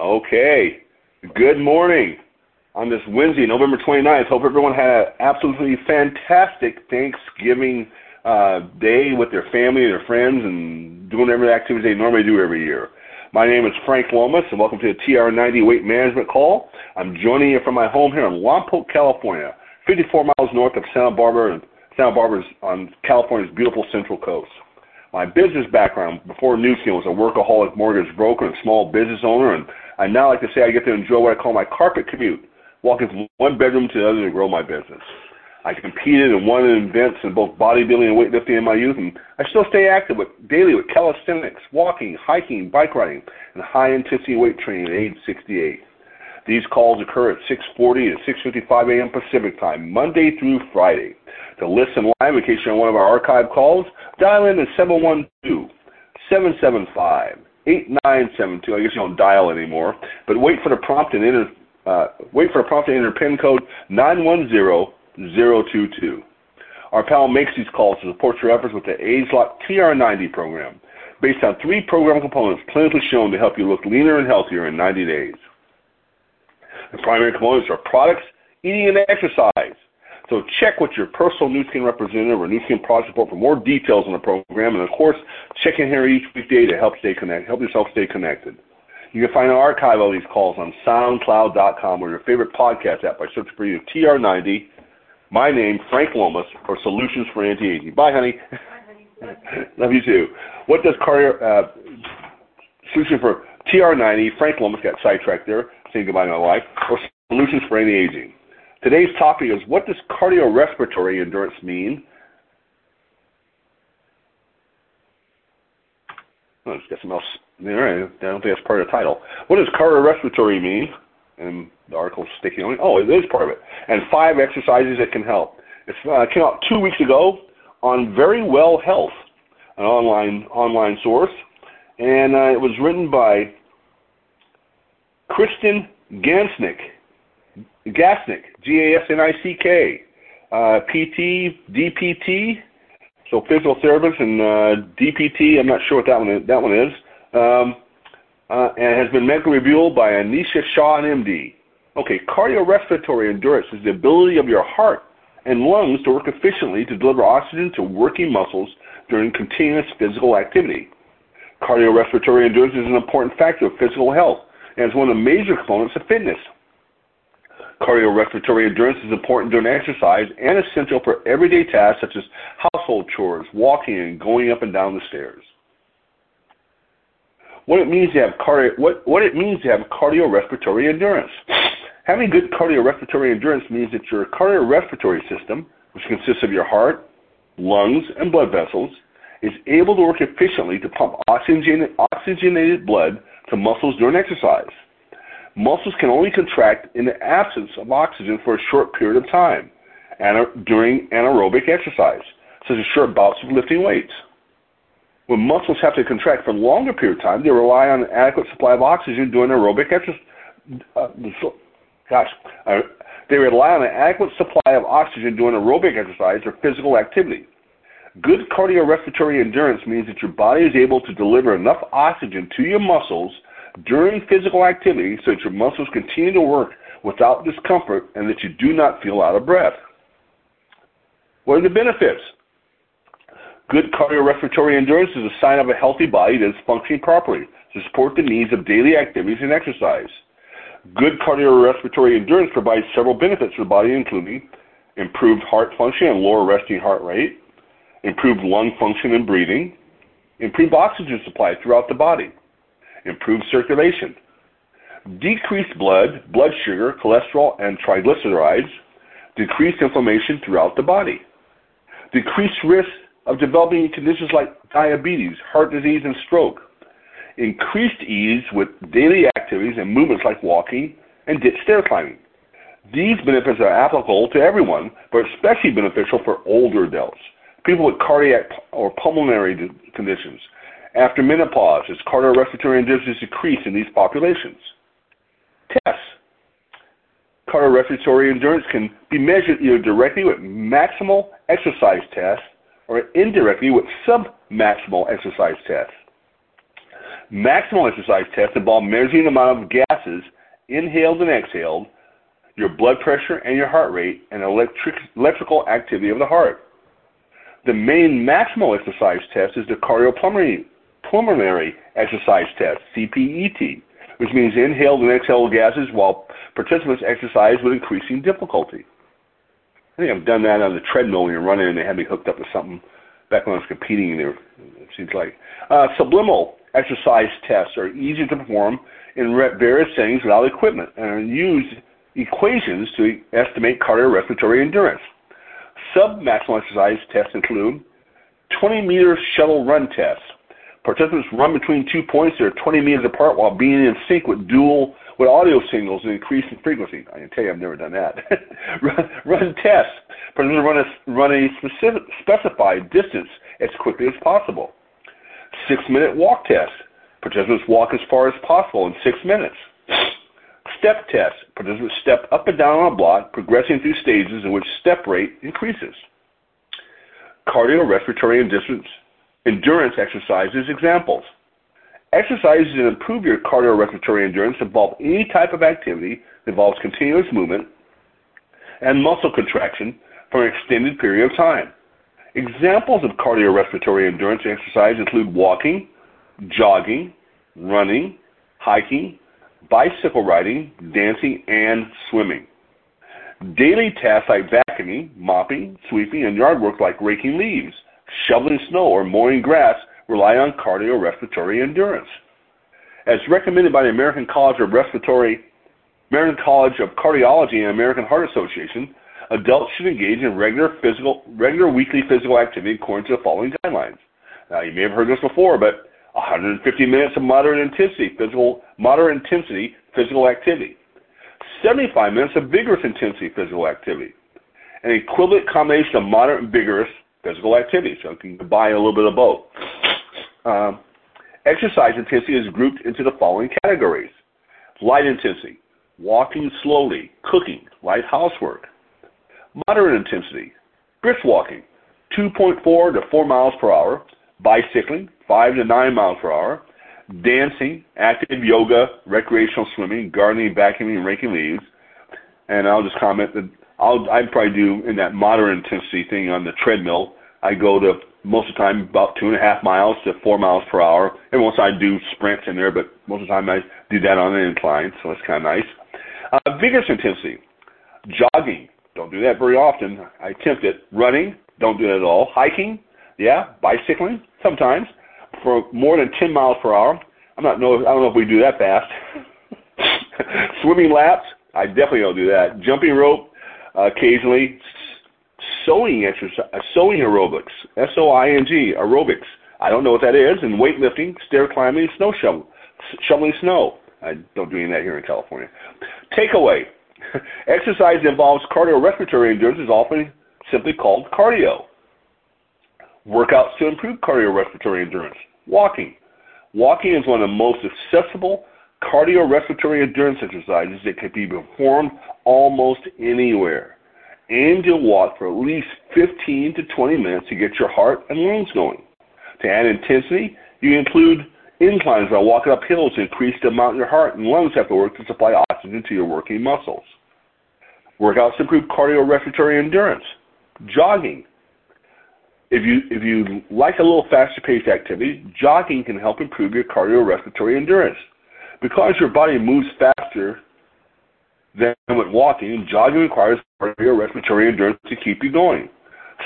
Okay. Good morning on this Wednesday, November 29th. Hope everyone had an absolutely fantastic Thanksgiving uh, day with their family and their friends and doing every activity they normally do every year. My name is Frank Lomas, and welcome to the TR90 Weight Management Call. I'm joining you from my home here in Lompoc, California, 54 miles north of Santa Barbara, Santa Barbara's on California's beautiful Central Coast. My business background before Skin was a workaholic mortgage broker and small business owner, and I now like to say I get to enjoy what I call my carpet commute, walking from one bedroom to the other to grow my business. I competed and won in events in both bodybuilding and weightlifting in my youth, and I still stay active with, daily with calisthenics, walking, hiking, bike riding, and high intensity weight training at age 68. These calls occur at 6:40 and 6:55 a.m. Pacific Time, Monday through Friday. To listen live, in case you're on one of our archive calls, dial in at 712-775-8972. I guess you don't dial anymore, but wait for the prompt and enter. Uh, wait for the prompt to enter PIN code 910022. Our panel makes these calls to support your efforts with the ageLOC TR90 program, based on three program components clinically shown to help you look leaner and healthier in 90 days. The primary components are products, eating, and exercise. So check with your personal Nu representative or Nu product support for more details on the program, and of course, check in here each weekday to help stay connected, help yourself stay connected. You can find an archive of these calls on SoundCloud.com or your favorite podcast app by searching for either TR90, my name Frank Lomas, or Solutions for Anti-Aging. Bye, honey. Bye, honey. Love you too. What does cardio uh, solution for TR90? Frank Lomas got sidetracked there saying goodbye to my wife, or solutions for anti-aging. Today's topic is what does cardiorespiratory endurance mean? Oh, it's got some else there. I don't think that's part of the title. What does cardiorespiratory mean? And the article's sticking on it. Oh, it is part of it. And five exercises that can help. It uh, came out two weeks ago on Verywell Health, an online online source, and uh, it was written by Kristen Gansnick, Gasnick, G-A-S-N-I-C-K, uh, PT, DPT, so physical therapist and uh, DPT. I'm not sure what that one is. That one is, um, uh, and has been medically reviewed by Anisha Shah, MD. Okay, cardiorespiratory endurance is the ability of your heart and lungs to work efficiently to deliver oxygen to working muscles during continuous physical activity. Cardiorespiratory endurance is an important factor of physical health and is one of the major components of fitness. Cardiorespiratory endurance is important during exercise and essential for everyday tasks such as household chores, walking, and going up and down the stairs. What it means to have cardio, what, what it means to have cardiorespiratory endurance. Having good cardiorespiratory endurance means that your cardiorespiratory system, which consists of your heart, lungs, and blood vessels, is able to work efficiently to pump oxygenated, oxygenated blood to muscles during exercise. Muscles can only contract in the absence of oxygen for a short period of time during anaerobic exercise, such as short bouts of lifting weights. When muscles have to contract for a longer period of time, they rely on an adequate supply of oxygen during aerobic exercise. Uh, gosh, uh, they rely on an adequate supply of oxygen during aerobic exercise or physical activity. Good cardiorespiratory endurance means that your body is able to deliver enough oxygen to your muscles during physical activity so that your muscles continue to work without discomfort and that you do not feel out of breath. What are the benefits? Good cardiorespiratory endurance is a sign of a healthy body that is functioning properly to support the needs of daily activities and exercise. Good cardiorespiratory endurance provides several benefits for the body, including improved heart function and lower resting heart rate, improved lung function and breathing, improved oxygen supply throughout the body, improved circulation, decreased blood, blood sugar, cholesterol, and triglycerides, decreased inflammation throughout the body, decreased risk of developing conditions like diabetes, heart disease, and stroke, increased ease with daily activities and movements like walking and stair climbing. These benefits are applicable to everyone, but especially beneficial for older adults people with cardiac or pulmonary conditions. After menopause, as cardiorespiratory endurance decrease in these populations. Tests. Cardiorespiratory endurance can be measured either directly with maximal exercise tests or indirectly with submaximal exercise tests. Maximal exercise tests involve measuring the amount of gases inhaled and exhaled, your blood pressure and your heart rate, and electric, electrical activity of the heart. The main maximal exercise test is the cardiopulmonary pulmonary exercise test, CPET, which means inhaled and exhaled gases while participants exercise with increasing difficulty. I think I've done that on the treadmill when you're running and they had me hooked up to something back when I was competing there, it seems like. Uh, subliminal exercise tests are easy to perform in various settings without equipment and use equations to estimate cardiorespiratory endurance. Submaximal exercise tests include 20 meter shuttle run tests. Participants run between two points that are 20 meters apart while being in sync with dual with audio signals and increasing frequency. I can tell you I've never done that. run, run tests. Participants run a, run a specific, specified distance as quickly as possible. Six minute walk test. Participants walk as far as possible in six minutes. Step test. Participants step up and down on a block, progressing through stages in which step rate increases. Cardiorespiratory endurance, endurance exercises examples. Exercises that improve your cardiorespiratory endurance involve any type of activity that involves continuous movement and muscle contraction for an extended period of time. Examples of cardiorespiratory endurance exercise include walking, jogging, running, hiking, bicycle riding, dancing, and swimming. Daily tasks like vacuuming, mopping, sweeping, and yard work like raking leaves, shoveling snow, or mowing grass rely on cardiorespiratory endurance. As recommended by the American College of Respiratory, American College of Cardiology and American Heart Association, adults should engage in regular physical, regular weekly physical activity according to the following guidelines. Now, you may have heard this before, but 150 minutes of moderate intensity physical, moderate intensity physical activity, 75 minutes of vigorous intensity physical activity, an equivalent combination of moderate and vigorous physical activity. So you can combine a little bit of both. Um, exercise intensity is grouped into the following categories: light intensity, walking slowly, cooking, light housework, Moderate intensity. Brisk walking, 2.4 to 4 miles per hour. Bicycling, 5 to 9 miles per hour. Dancing, active yoga, recreational swimming, gardening, vacuuming, and raking leaves. And I'll just comment that I'll I'd probably do in that moderate intensity thing on the treadmill. I go to most of the time about two and a half miles to four miles per hour. And once I do sprints in there, but most of the time I do that on an incline, so it's kind of nice. Uh, vigorous intensity, jogging, don't do that very often. I attempt it. Running, don't do that at all. Hiking, yeah. Bicycling, sometimes, for more than 10 miles per hour. I'm not know. I don't know if we do that fast. Swimming laps, I definitely don't do that. Jumping rope, uh, occasionally. Sewing exercise, uh, sewing aerobics, S-O-I-N-G, aerobics. I don't know what that is. And weightlifting, stair climbing, snow shovel, shoveling snow. I don't do any of that here in California. Takeaway. Exercise involves cardiorespiratory endurance is often simply called cardio. Workouts to improve cardiorespiratory endurance. Walking. Walking is one of the most accessible cardiorespiratory endurance exercises that can be performed almost anywhere. Aim to walk for at least 15 to 20 minutes to get your heart and lungs going. To add intensity, you include inclines by walking up hills to increase the amount your heart and lungs have to work to supply oxygen to your working muscles. Workouts improve cardiorespiratory endurance. Jogging. If you if you like a little faster paced activity, jogging can help improve your cardiorespiratory endurance. Because your body moves faster than with walking, jogging requires cardiorespiratory endurance to keep you going.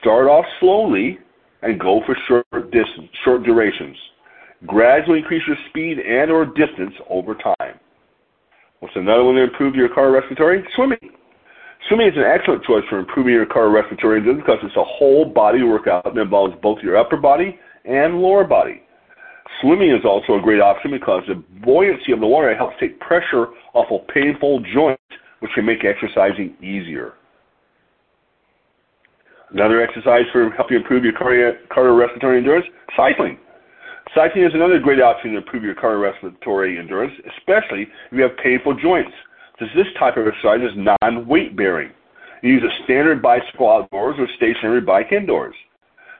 Start off slowly and go for short distance, short durations. Gradually increase your speed and or distance over time. What's another one to improve your cardiorespiratory? Swimming. Swimming is an excellent choice for improving your cardiorespiratory endurance because it's a whole body workout that involves both your upper body and lower body. Swimming is also a great option because the buoyancy of the water helps take pressure off of painful joints, which can make exercising easier. Another exercise for helping improve your cardio, cardiorespiratory endurance, cycling. Cycling is another great option to improve your cardiorespiratory endurance, especially if you have painful joints. Since this type of exercise is non-weight bearing. You use a standard bicycle outdoors or stationary bike indoors.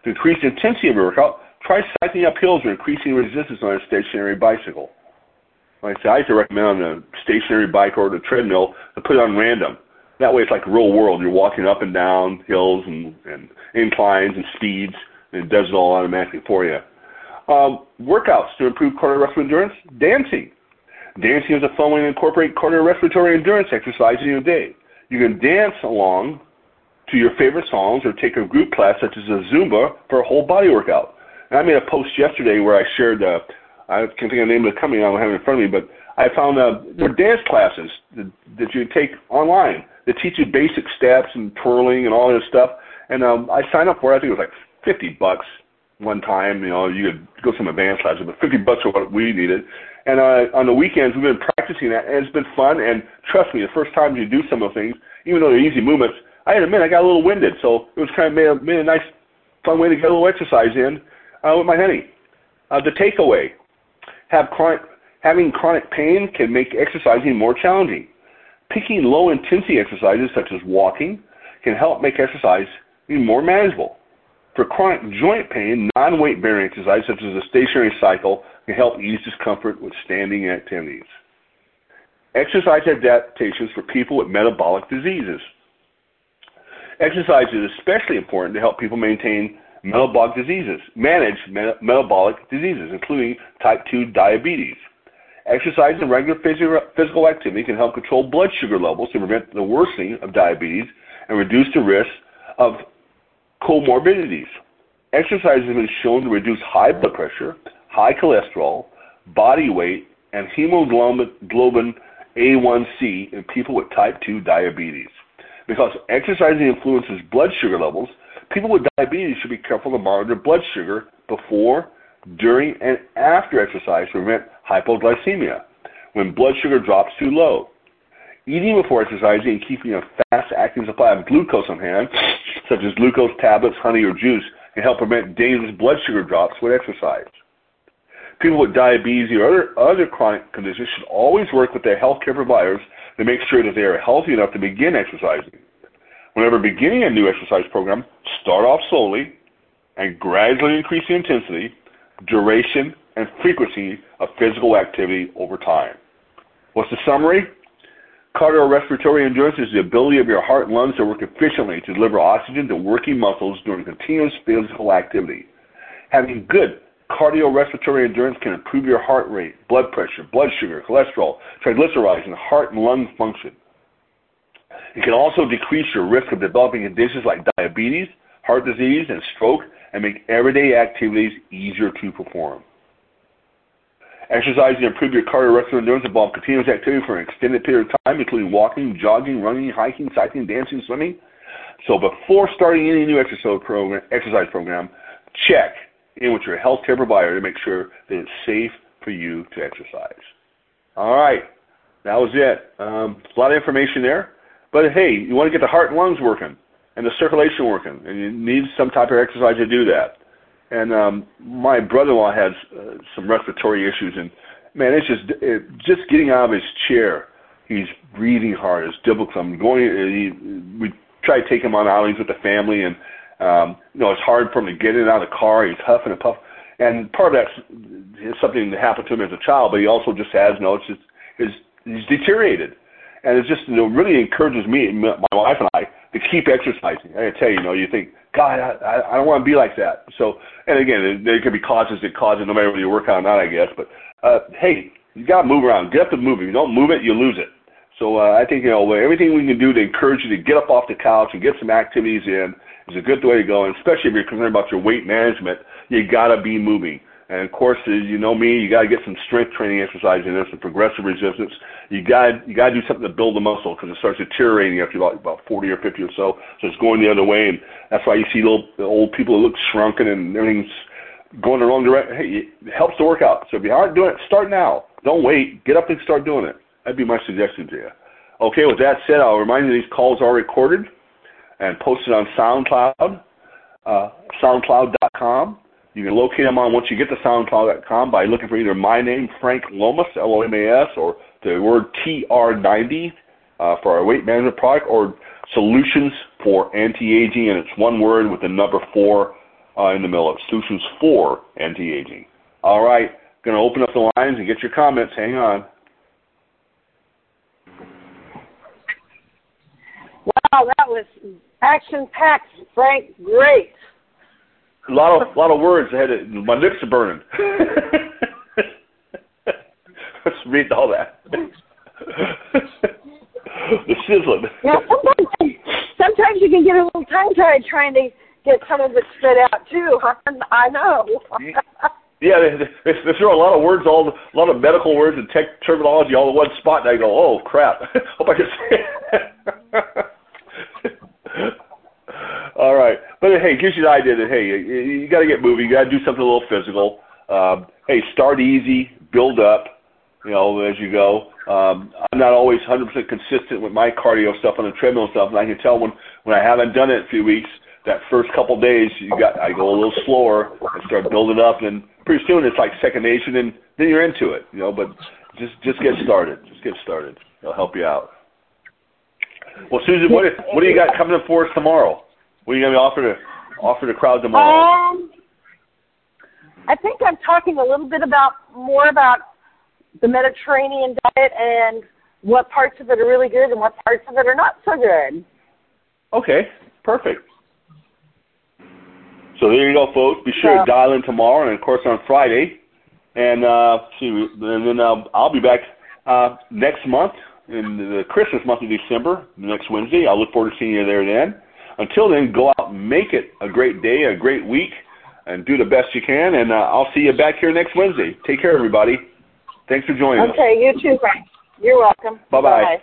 To increase the intensity of your workout, try cycling up hills or increasing resistance on a stationary bicycle. like I say, I used to recommend on a stationary bike or the treadmill to put it on random. That way, it's like real world. You're walking up and down hills and, and inclines and speeds, and it does it all automatically for you. Um, workouts to improve cardiorespiratory endurance, dancing. Dancing is a fun way to incorporate cardiorespiratory endurance exercise in your day. You can dance along to your favorite songs or take a group class such as a Zumba for a whole body workout. And I made a post yesterday where I shared, uh, I can't think of the name of the company I don't have it in front of me, but I found uh, there are dance classes that, that you take online that teach you basic steps and twirling and all this stuff. And um, I signed up for it. I think it was like 50 bucks one time. You know, you could go to some advanced classes, but 50 bucks for what we needed. And uh, on the weekends, we've been practicing that, and it's been fun. And trust me, the first time you do some of those things, even though they're easy movements, I had to admit I got a little winded. So it was kind of made a, made a nice, fun way to get a little exercise in uh, with my honey. Uh, the takeaway: have chronic, having chronic pain can make exercising more challenging. Picking low intensity exercises such as walking can help make exercise more manageable. For chronic joint pain, non-weight bearing exercise such as a stationary cycle can help ease discomfort with standing activities. Exercise adaptations for people with metabolic diseases. Exercise is especially important to help people maintain metabolic diseases, manage metabolic diseases, including type 2 diabetes. Exercise and regular physical activity can help control blood sugar levels to prevent the worsening of diabetes and reduce the risk of comorbidities. Exercise has been shown to reduce high blood pressure, high cholesterol, body weight, and hemoglobin A1C in people with type 2 diabetes. Because exercising influences blood sugar levels, people with diabetes should be careful to monitor blood sugar before, during, and after exercise to prevent hypoglycemia when blood sugar drops too low. Eating before exercising and keeping a fast acting supply of glucose on hand, such as glucose tablets, honey, or juice, can help prevent dangerous blood sugar drops with exercise. People with diabetes or other, other chronic conditions should always work with their healthcare providers to make sure that they are healthy enough to begin exercising. Whenever beginning a new exercise program, start off slowly and gradually increase the intensity, duration, and frequency of physical activity over time. What's the summary? Cardiorespiratory endurance is the ability of your heart and lungs to work efficiently to deliver oxygen to working muscles during continuous physical activity. Having good cardiorespiratory endurance can improve your heart rate, blood pressure, blood sugar, cholesterol, triglycerides, and heart and lung function. It can also decrease your risk of developing conditions like diabetes, heart disease, and stroke, and make everyday activities easier to perform. Exercising to improve your cardiovascular endurance involves continuous activity for an extended period of time, including walking, jogging, running, hiking, cycling, dancing, swimming. So before starting any new exercise program, exercise program, check in with your healthcare provider to make sure that it's safe for you to exercise. All right, that was it. Um, a lot of information there, but hey, you want to get the heart and lungs working and the circulation working, and you need some type of exercise to do that. And um, my brother-in-law has uh, some respiratory issues, and man, it's just it, just getting out of his chair. He's breathing hard. His difficult. I'm going. He, we try to take him on outings with the family, and um, you know it's hard for him to get in and out of the car. He's huffing and puffing. And part of that's something that happened to him as a child, but he also just has no. It's just his he's deteriorated, and it just you know, really encourages me, my wife and I, to keep exercising. I tell you, you know, you think God, I, I don't want to be like that. So, and again, there could be causes that cause it no matter whether you work out or not, I guess. But uh, hey, you got to move around. Get up and move. If you don't move it, you lose it. So uh, I think you know everything we can do to encourage you to get up off the couch and get some activities in is a good way to go. And especially if you're concerned about your weight management, you got to be moving. And of course, you know me, you got to get some strength training exercise in there, some progressive resistance. You got you got to do something to build the muscle because it starts deteriorating after about about 40 or 50 or so. So it's going the other way, and that's why you see little old people that look shrunken and everything's going the wrong direction. Hey, it helps to work out. So if you aren't doing it, start now. Don't wait. Get up and start doing it. That'd be my suggestion to you. Okay, with that said, I'll remind you these calls are recorded and posted on SoundCloud, uh, SoundCloud.com. You can locate them on once you get to SoundCloud.com by looking for either my name, Frank Lomas, L-O-M-A-S, or the word TR90 uh, for our weight management product, or Solutions for Anti-Aging, and it's one word with the number four uh, in the middle of it. Solutions for Anti-Aging. All right, going to open up the lines and get your comments. Hang on. Wow, that was action-packed, Frank. Great. A lot of a lot of words. I had to, my lips are burning. Let's read all that. the sizzling. Yeah, sometimes, sometimes you can get a little tongue tied trying to get some of it spit out too. I know. yeah, they, they, they throw a lot of words, all a lot of medical words and tech terminology all in one spot, and I go, "Oh crap! Hope I can say." It. all right, but hey, it gives you the idea that hey, you, you got to get moving. You got to do something a little physical. Um, hey, start easy, build up. You know, as you go. Um, I'm not always 100% consistent with my cardio stuff on the treadmill stuff, and I can tell when when I haven't done it a few weeks that first couple days, you got I go a little slower and start building up, and pretty soon it's like second nature, and then you're into it, you know. But just just get started. Just get started. It'll help you out. Well, Susan, what what do you got coming up for us tomorrow? What are you going to offer to offer the crowd tomorrow? Um, I think I'm talking a little bit about more about the Mediterranean diet and what parts of it are really good and what parts of it are not so good. Okay, perfect. So there you go, folks. Be sure to dial in tomorrow and, of course, on Friday. And uh, see, and then uh, I'll be back uh, next month in the Christmas month of December, next Wednesday. I look forward to seeing you there then. Until then, go out and make it a great day, a great week, and do the best you can. And uh, I'll see you back here next Wednesday. Take care, everybody. Thanks for joining okay, us. Okay, you too, Frank. You're welcome. Bye-bye. Bye-bye.